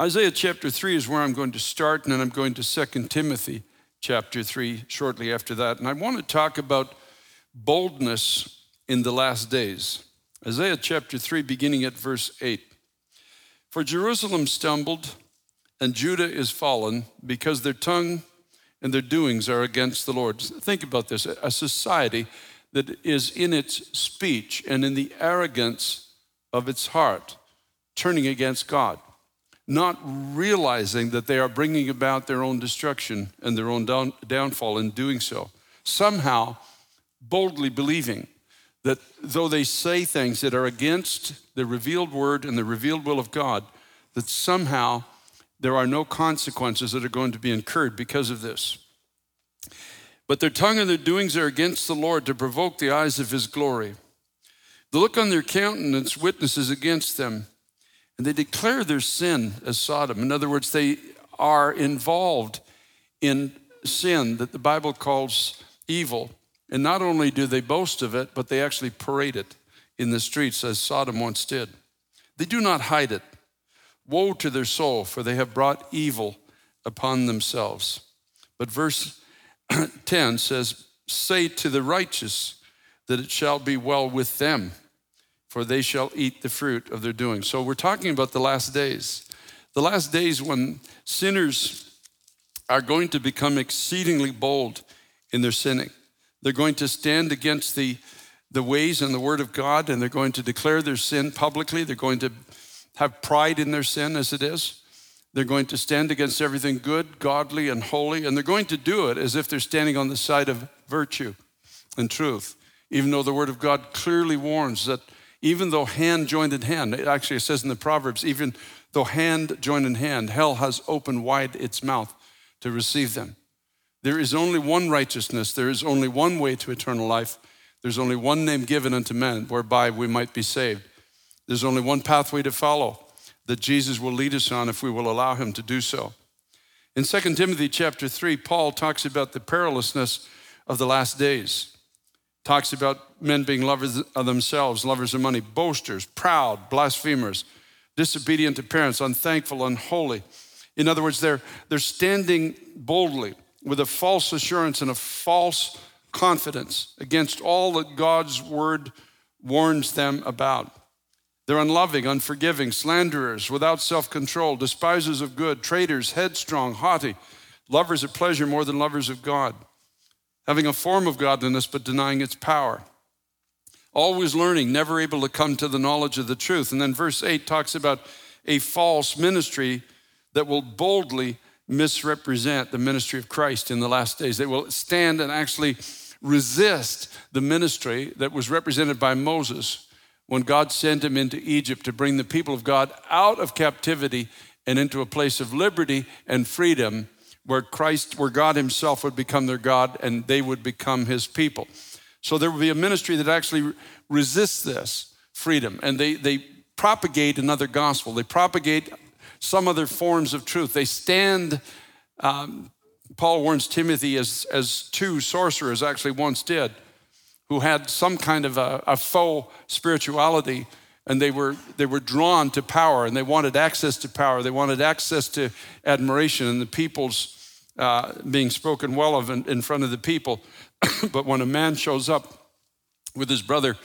Isaiah chapter 3 is where I'm going to start, and then I'm going to 2 Timothy chapter 3 shortly after that. And I want to talk about boldness in the last days. Isaiah chapter 3, beginning at verse 8. For Jerusalem stumbled, and Judah is fallen, because their tongue and their doings are against the Lord. Think about this a society that is in its speech and in the arrogance of its heart, turning against God, not realizing that they are bringing about their own destruction and their own down, downfall in doing so. Somehow, boldly believing that though they say things that are against the revealed word and the revealed will of God, that somehow there are no consequences that are going to be incurred because of this. But their tongue and their doings are against the Lord to provoke the eyes of his glory. The look on their countenance witnesses against them, and they declare their sin as Sodom. In other words, they are involved in sin that the Bible calls evil. And not only do they boast of it, but they actually parade it in the streets as Sodom once did. They do not hide it. Woe to their soul, for they have brought evil upon themselves. But verse 10 says, Say to the righteous that it shall be well with them, for they shall eat the fruit of their doing. So we're talking about the last days. The last days when sinners are going to become exceedingly bold in their sinning. They're going to stand against the, the ways and the word of God, and they're going to declare their sin publicly. They're going to have pride in their sin as it is. They're going to stand against everything good, godly, and holy, and they're going to do it as if they're standing on the side of virtue and truth, even though the Word of God clearly warns that even though hand joined in hand, it actually says in the Proverbs, even though hand joined in hand, hell has opened wide its mouth to receive them. There is only one righteousness, there is only one way to eternal life. There's only one name given unto men whereby we might be saved. There's only one pathway to follow that Jesus will lead us on if we will allow him to do so. In 2 Timothy chapter 3, Paul talks about the perilousness of the last days. Talks about men being lovers of themselves, lovers of money, boasters, proud, blasphemers, disobedient to parents, unthankful, unholy. In other words, they're, they're standing boldly with a false assurance and a false confidence against all that God's word warns them about. They're unloving, unforgiving, slanderers, without self control, despisers of good, traitors, headstrong, haughty, lovers of pleasure more than lovers of God, having a form of godliness but denying its power. Always learning, never able to come to the knowledge of the truth. And then verse 8 talks about a false ministry that will boldly misrepresent the ministry of Christ in the last days. They will stand and actually resist the ministry that was represented by Moses when God sent him into Egypt to bring the people of God out of captivity and into a place of liberty and freedom where Christ, where God Himself would become their God and they would become His people. So there will be a ministry that actually resists this freedom and they, they propagate another gospel. They propagate some other forms of truth. They stand, um, Paul warns Timothy as, as two sorcerers actually once did who had some kind of a, a faux spirituality and they were they were drawn to power and they wanted access to power. They wanted access to admiration and the people's uh, being spoken well of in, in front of the people. But when a man shows up with his brother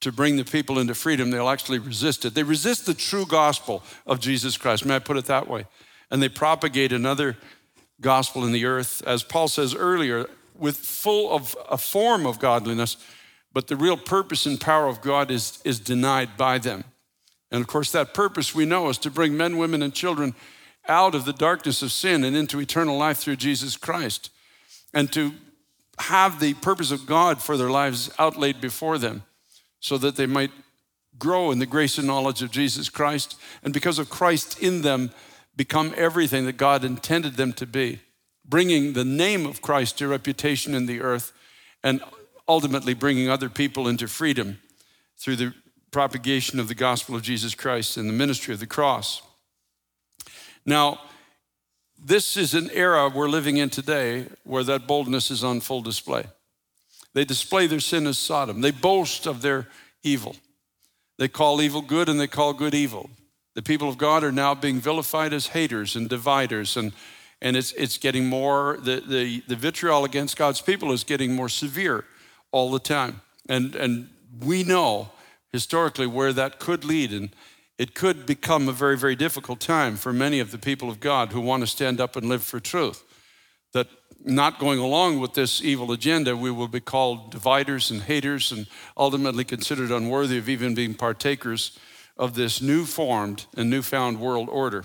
to bring the people into freedom they'll actually resist it. They resist the true gospel of jesus christ. May i put it that way? And they propagate another gospel in the earth. As paul says earlier with full of a form of godliness, but the real purpose and power of God is, is denied by them. And of course, that purpose we know is to bring men, women, and children out of the darkness of sin and into eternal life through Jesus Christ, and to have the purpose of God for their lives outlaid before them so that they might grow in the grace and knowledge of Jesus Christ, and because of Christ in them, become everything that God intended them to be bringing the name of Christ to reputation in the earth, and ultimately bringing other people into freedom through the propagation of the gospel of Jesus Christ and the ministry of the cross. Now, this is an era we're living in today where that boldness is on full display. They display their sin as Sodom. They boast of their evil. They call evil good and they call good evil. The people of God are now being vilified as haters and dividers, and, and it's, it's getting more, the, the, the vitriol against God's people is getting more severe all the time. And, and we know historically where that could lead, and it could become a very, very difficult time for many of the people of God who want to stand up and live for truth. That not going along with this evil agenda, we will be called dividers and haters and ultimately considered unworthy of even being partakers of this new formed and newfound world order.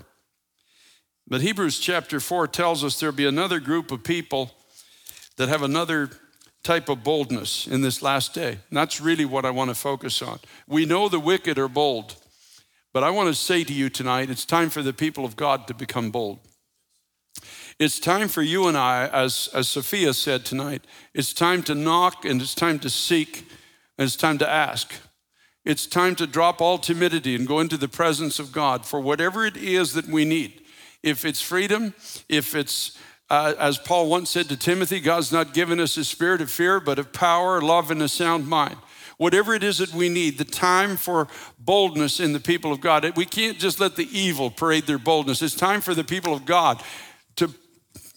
But Hebrews chapter 4 tells us there'll be another group of people that have another type of boldness in this last day. And that's really what I want to focus on. We know the wicked are bold, but I want to say to you tonight it's time for the people of God to become bold. It's time for you and I, as, as Sophia said tonight, it's time to knock and it's time to seek and it's time to ask. It's time to drop all timidity and go into the presence of God for whatever it is that we need. If it's freedom, if it's, uh, as Paul once said to Timothy, God's not given us a spirit of fear, but of power, love, and a sound mind. Whatever it is that we need, the time for boldness in the people of God. We can't just let the evil parade their boldness. It's time for the people of God to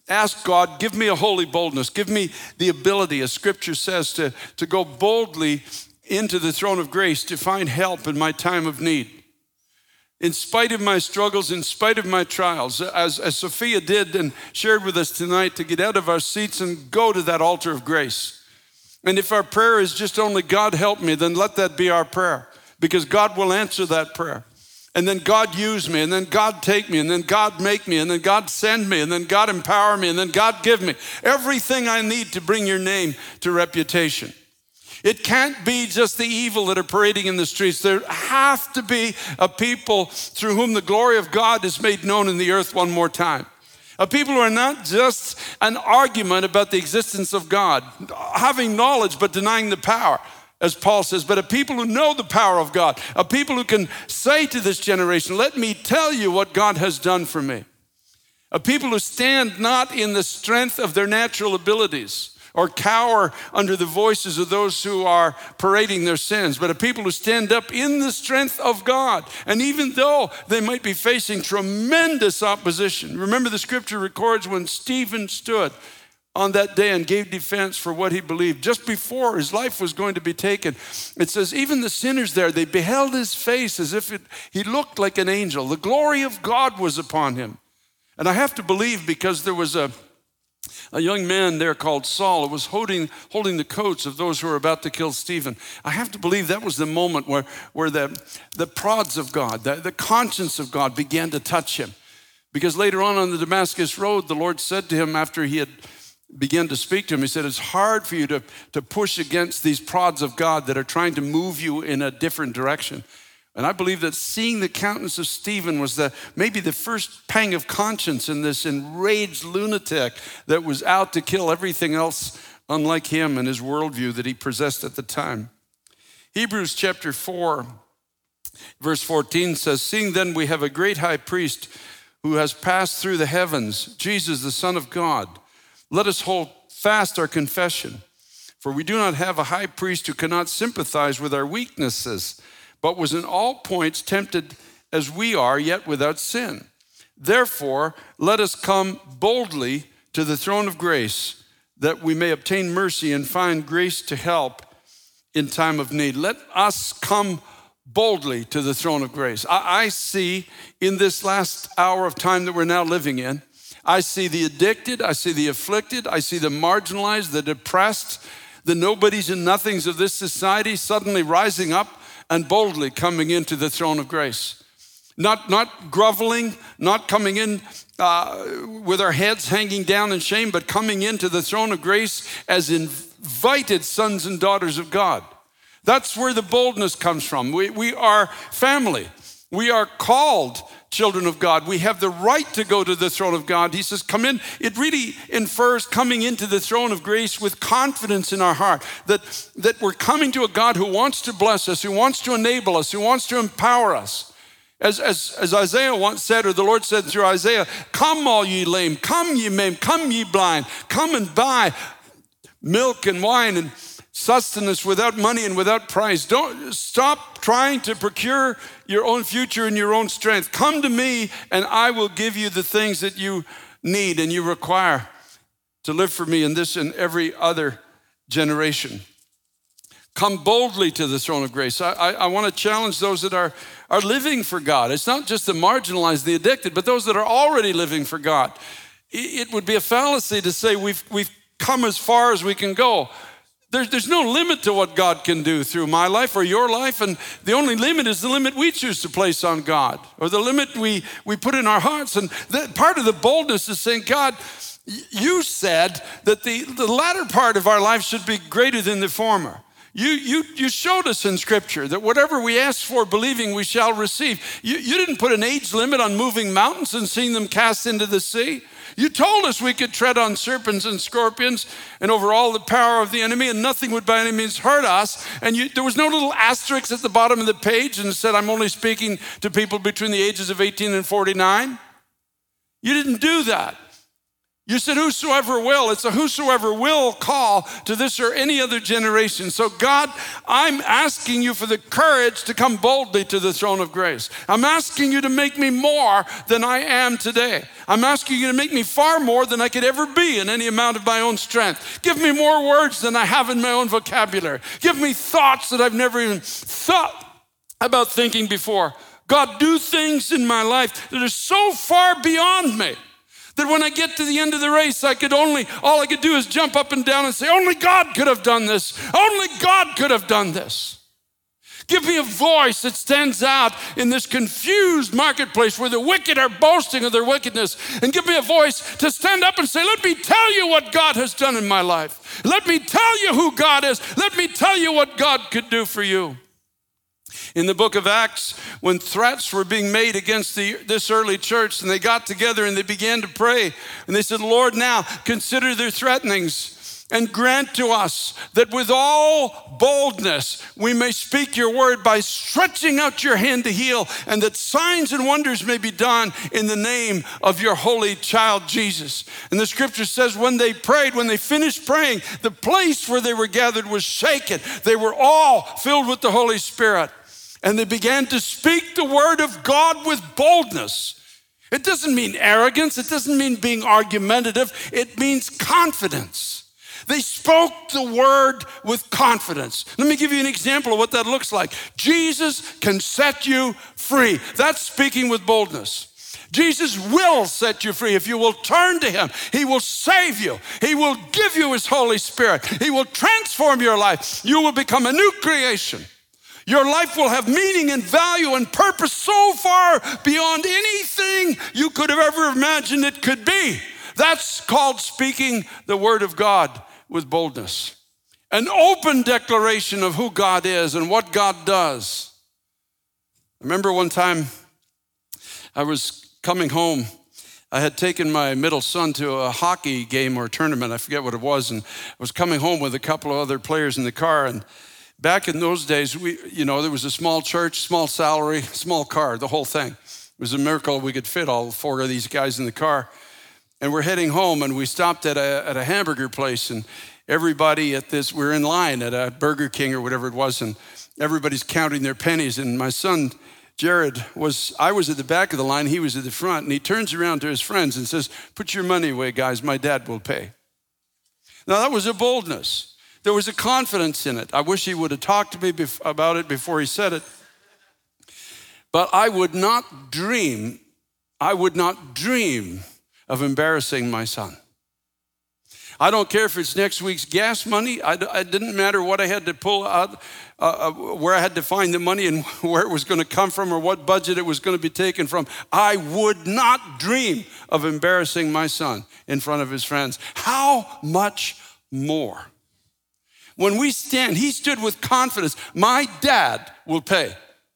ask God, give me a holy boldness, give me the ability, as scripture says, to, to go boldly into the throne of grace to find help in my time of need. In spite of my struggles, in spite of my trials, as, as Sophia did and shared with us tonight, to get out of our seats and go to that altar of grace. And if our prayer is just only, God help me, then let that be our prayer because God will answer that prayer. And then God use me, and then God take me, and then God make me, and then God send me, and then God empower me, and then God give me everything I need to bring your name to reputation. It can't be just the evil that are parading in the streets. There have to be a people through whom the glory of God is made known in the earth one more time. A people who are not just an argument about the existence of God, having knowledge but denying the power, as Paul says, but a people who know the power of God, a people who can say to this generation, Let me tell you what God has done for me. A people who stand not in the strength of their natural abilities, or cower under the voices of those who are parading their sins, but a people who stand up in the strength of God. And even though they might be facing tremendous opposition, remember the scripture records when Stephen stood on that day and gave defense for what he believed just before his life was going to be taken. It says, even the sinners there, they beheld his face as if it, he looked like an angel. The glory of God was upon him. And I have to believe because there was a a young man there called Saul was holding, holding the coats of those who were about to kill Stephen. I have to believe that was the moment where, where the, the prods of God, the, the conscience of God began to touch him. Because later on on the Damascus Road, the Lord said to him after he had began to speak to him, he said, It's hard for you to, to push against these prods of God that are trying to move you in a different direction. And I believe that seeing the countenance of Stephen was the, maybe the first pang of conscience in this enraged lunatic that was out to kill everything else unlike him and his worldview that he possessed at the time. Hebrews chapter 4, verse 14 says, Seeing then we have a great high priest who has passed through the heavens, Jesus, the Son of God, let us hold fast our confession. For we do not have a high priest who cannot sympathize with our weaknesses but was in all points tempted as we are, yet without sin. Therefore, let us come boldly to the throne of grace that we may obtain mercy and find grace to help in time of need. Let us come boldly to the throne of grace. I, I, see in this last hour of time that we're now living in, I see the addicted, I see the afflicted, I see the marginalized, the depressed, the nobodies and nothings of this society suddenly rising up and boldly coming into the throne of grace. Not, not groveling, not coming in uh, with our heads hanging down in shame, but coming into the throne of grace as invited sons and daughters of God. That's where the boldness comes from. We, we are family. We are called children of God. We have the right to go to the throne of God. He says, Come in. It really infers coming into the throne of grace with confidence in our heart that, that we're coming to a God who wants to bless us, who wants to enable us, who wants to empower us. As, as, as Isaiah once said, or the Lord said through Isaiah, Come, all ye lame, come, ye maimed, come, ye blind, come and buy milk and wine and sustenance without money and without price. Don't stop trying to procure your own future and your own strength. Come to me and I will give you the things that you need and you require to live for me in this and every other generation. Come boldly to the throne of grace. I, I, I want to challenge those that are, are living for God. It's not just the marginalized, the addicted, but those that are already living for God. It, it would be a fallacy to say we've, we've come as far as we can go. There's, there's no limit to what God can do through my life or your life, and the only limit is the limit we choose to place on God, or the limit we, we put in our hearts. And part of the boldness is saying, God, you said that the, the latter part of our life should be greater than the former. You, you, you showed us in Scripture that whatever we ask for, believing we shall receive. You, you didn't put an age limit on moving mountains and seeing them cast into the sea. You told us we could tread on serpents and scorpions and over all the power of the enemy, and nothing would by any means hurt us. And you, there was no little asterisk at the bottom of the page and said, I'm only speaking to people between the ages of 18 and 49. You didn't do that. You said, Whosoever will. It's a whosoever will call to this or any other generation. So, God, I'm asking you for the courage to come boldly to the throne of grace. I'm asking you to make me more than I am today. I'm asking you to make me far more than I could ever be in any amount of my own strength. Give me more words than I have in my own vocabulary. Give me thoughts that I've never even thought about thinking before. God, do things in my life that are so far beyond me that when I get to the end of the race, I could only, all I could do is jump up and down and say, Only God could have done this. Only God could have done this. Give me a voice that stands out in this confused marketplace where the wicked are boasting of their wickedness. And give me a voice to stand up and say, Let me tell you what God has done in my life. Let me tell you who God is. Let me tell you what God could do for you. In the book of Acts, when threats were being made against the, this early church, and they got together and they began to pray, and they said, Lord, now consider their threatenings and grant to us that with all boldness we may speak your word by stretching out your hand to heal, and that signs and wonders may be done in the name of your holy child Jesus. And the scripture says, when they prayed, when they finished praying, the place where they were gathered was shaken. They were all filled with the Holy Spirit, and they began to speak the word of God with boldness. It doesn't mean arrogance, it doesn't mean being argumentative, it means confidence. They spoke the word with confidence. Let me give you an example of what that looks like. Jesus can set you free. That's speaking with boldness. Jesus will set you free if you will turn to Him. He will save you. He will give you His Holy Spirit. He will transform your life. You will become a new creation. Your life will have meaning and value and purpose so far beyond anything you could have ever imagined it could be. That's called speaking the Word of God with boldness, an open declaration of who God is and what God does. I remember one time I was coming home. I had taken my middle son to a hockey game or tournament, I forget what it was, and I was coming home with a couple of other players in the car. And back in those days, we, you know, there was a small church, small salary, small car, the whole thing. It was a miracle we could fit all four of these guys in the car. And we're heading home and we stopped at a, at a hamburger place and everybody at this we're in line at a burger king or whatever it was and everybody's counting their pennies. And my son jared was i was at the back of the line he was at the front and he turns around to his friends and says put your money away guys my dad will pay. Now that was a boldness there was a confidence in it i wish he would have talked to me about it before he said it but i would not dream i would not dream of embarrassing my son. I don't care if it's next week's gas money. I, it didn't matter what I had to pull out, uh, uh, where I had to find the money and where it was going to come from or what budget it was going to be taken from. I would not dream of embarrassing my son in front of his friends. How much more? When we stand, he stood with confidence. My dad will pay.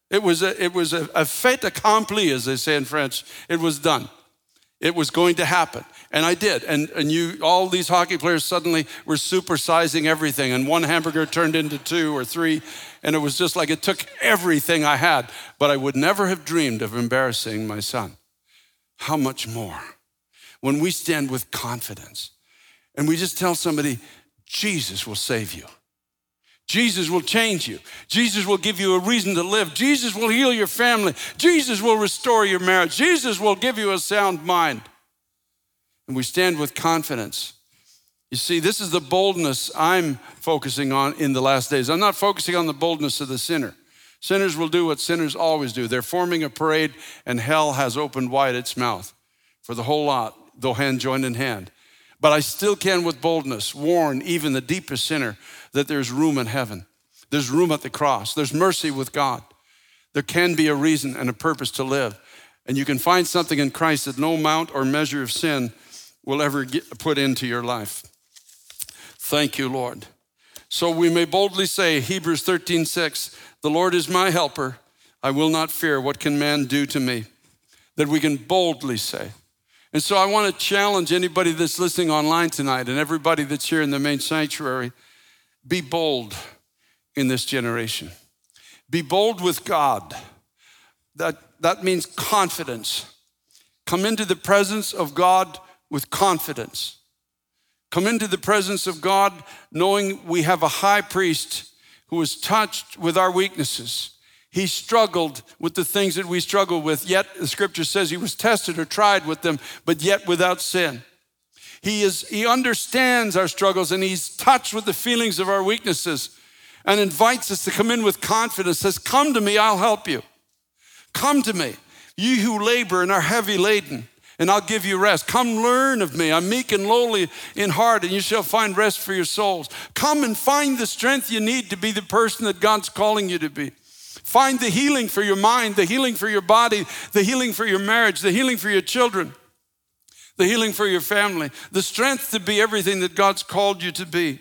It was a, it was a, a fait accompli, as they say in French. It was done. It was going to happen. And I did. And, and you, all these hockey players suddenly were supersizing everything. And one hamburger turned into two or three. And it was just like it took everything I had. But I would never have dreamed of embarrassing my son. How much more? When we stand with confidence and we just tell somebody, Jesus will save you. Jesus will change you. Jesus will give you a reason to live. Jesus will heal your family. Jesus will restore your marriage. Jesus will give you a sound mind. And we stand with confidence. You see, this is the boldness I'm focusing on in the last days. I'm not focusing on the boldness of the sinner. Sinners will do what sinners always do. They're forming a parade, and hell has opened wide its mouth for the whole lot, though hand joined in hand. But I still can, with boldness, warn even the deepest sinner that there's room in heaven. There's room at the cross. There's mercy with God. There can be a reason and a purpose to live. And you can find something in Christ that no amount or measure of sin will ever get put into your life. Thank you, Lord. So we may boldly say, Hebrews 13, 6, the Lord is my helper. I will not fear. What can man do to me? That we can boldly say. And so I want to challenge anybody that's listening online tonight and everybody that's here in the main sanctuary be bold in this generation. Be bold with God. That, that means confidence. Come into the presence of God with confidence. Come into the presence of God knowing we have a high priest who was touched with our weaknesses. He struggled with the things that we struggle with, yet the scripture says he was tested or tried with them, but yet without sin. He, is, he understands our struggles and he's touched with the feelings of our weaknesses and invites us to come in with confidence, says, Come to me, I'll help you. Come to me, you who labor and are heavy laden, and I'll give you rest. Come learn of me. I'm meek and lowly in heart, and you shall find rest for your souls. Come and find the strength you need to be the person that God's calling you to be. Find the healing for your mind, the healing for your body, the healing for your marriage, the healing for your children the healing for your family, the strength to be everything that God's called you to be.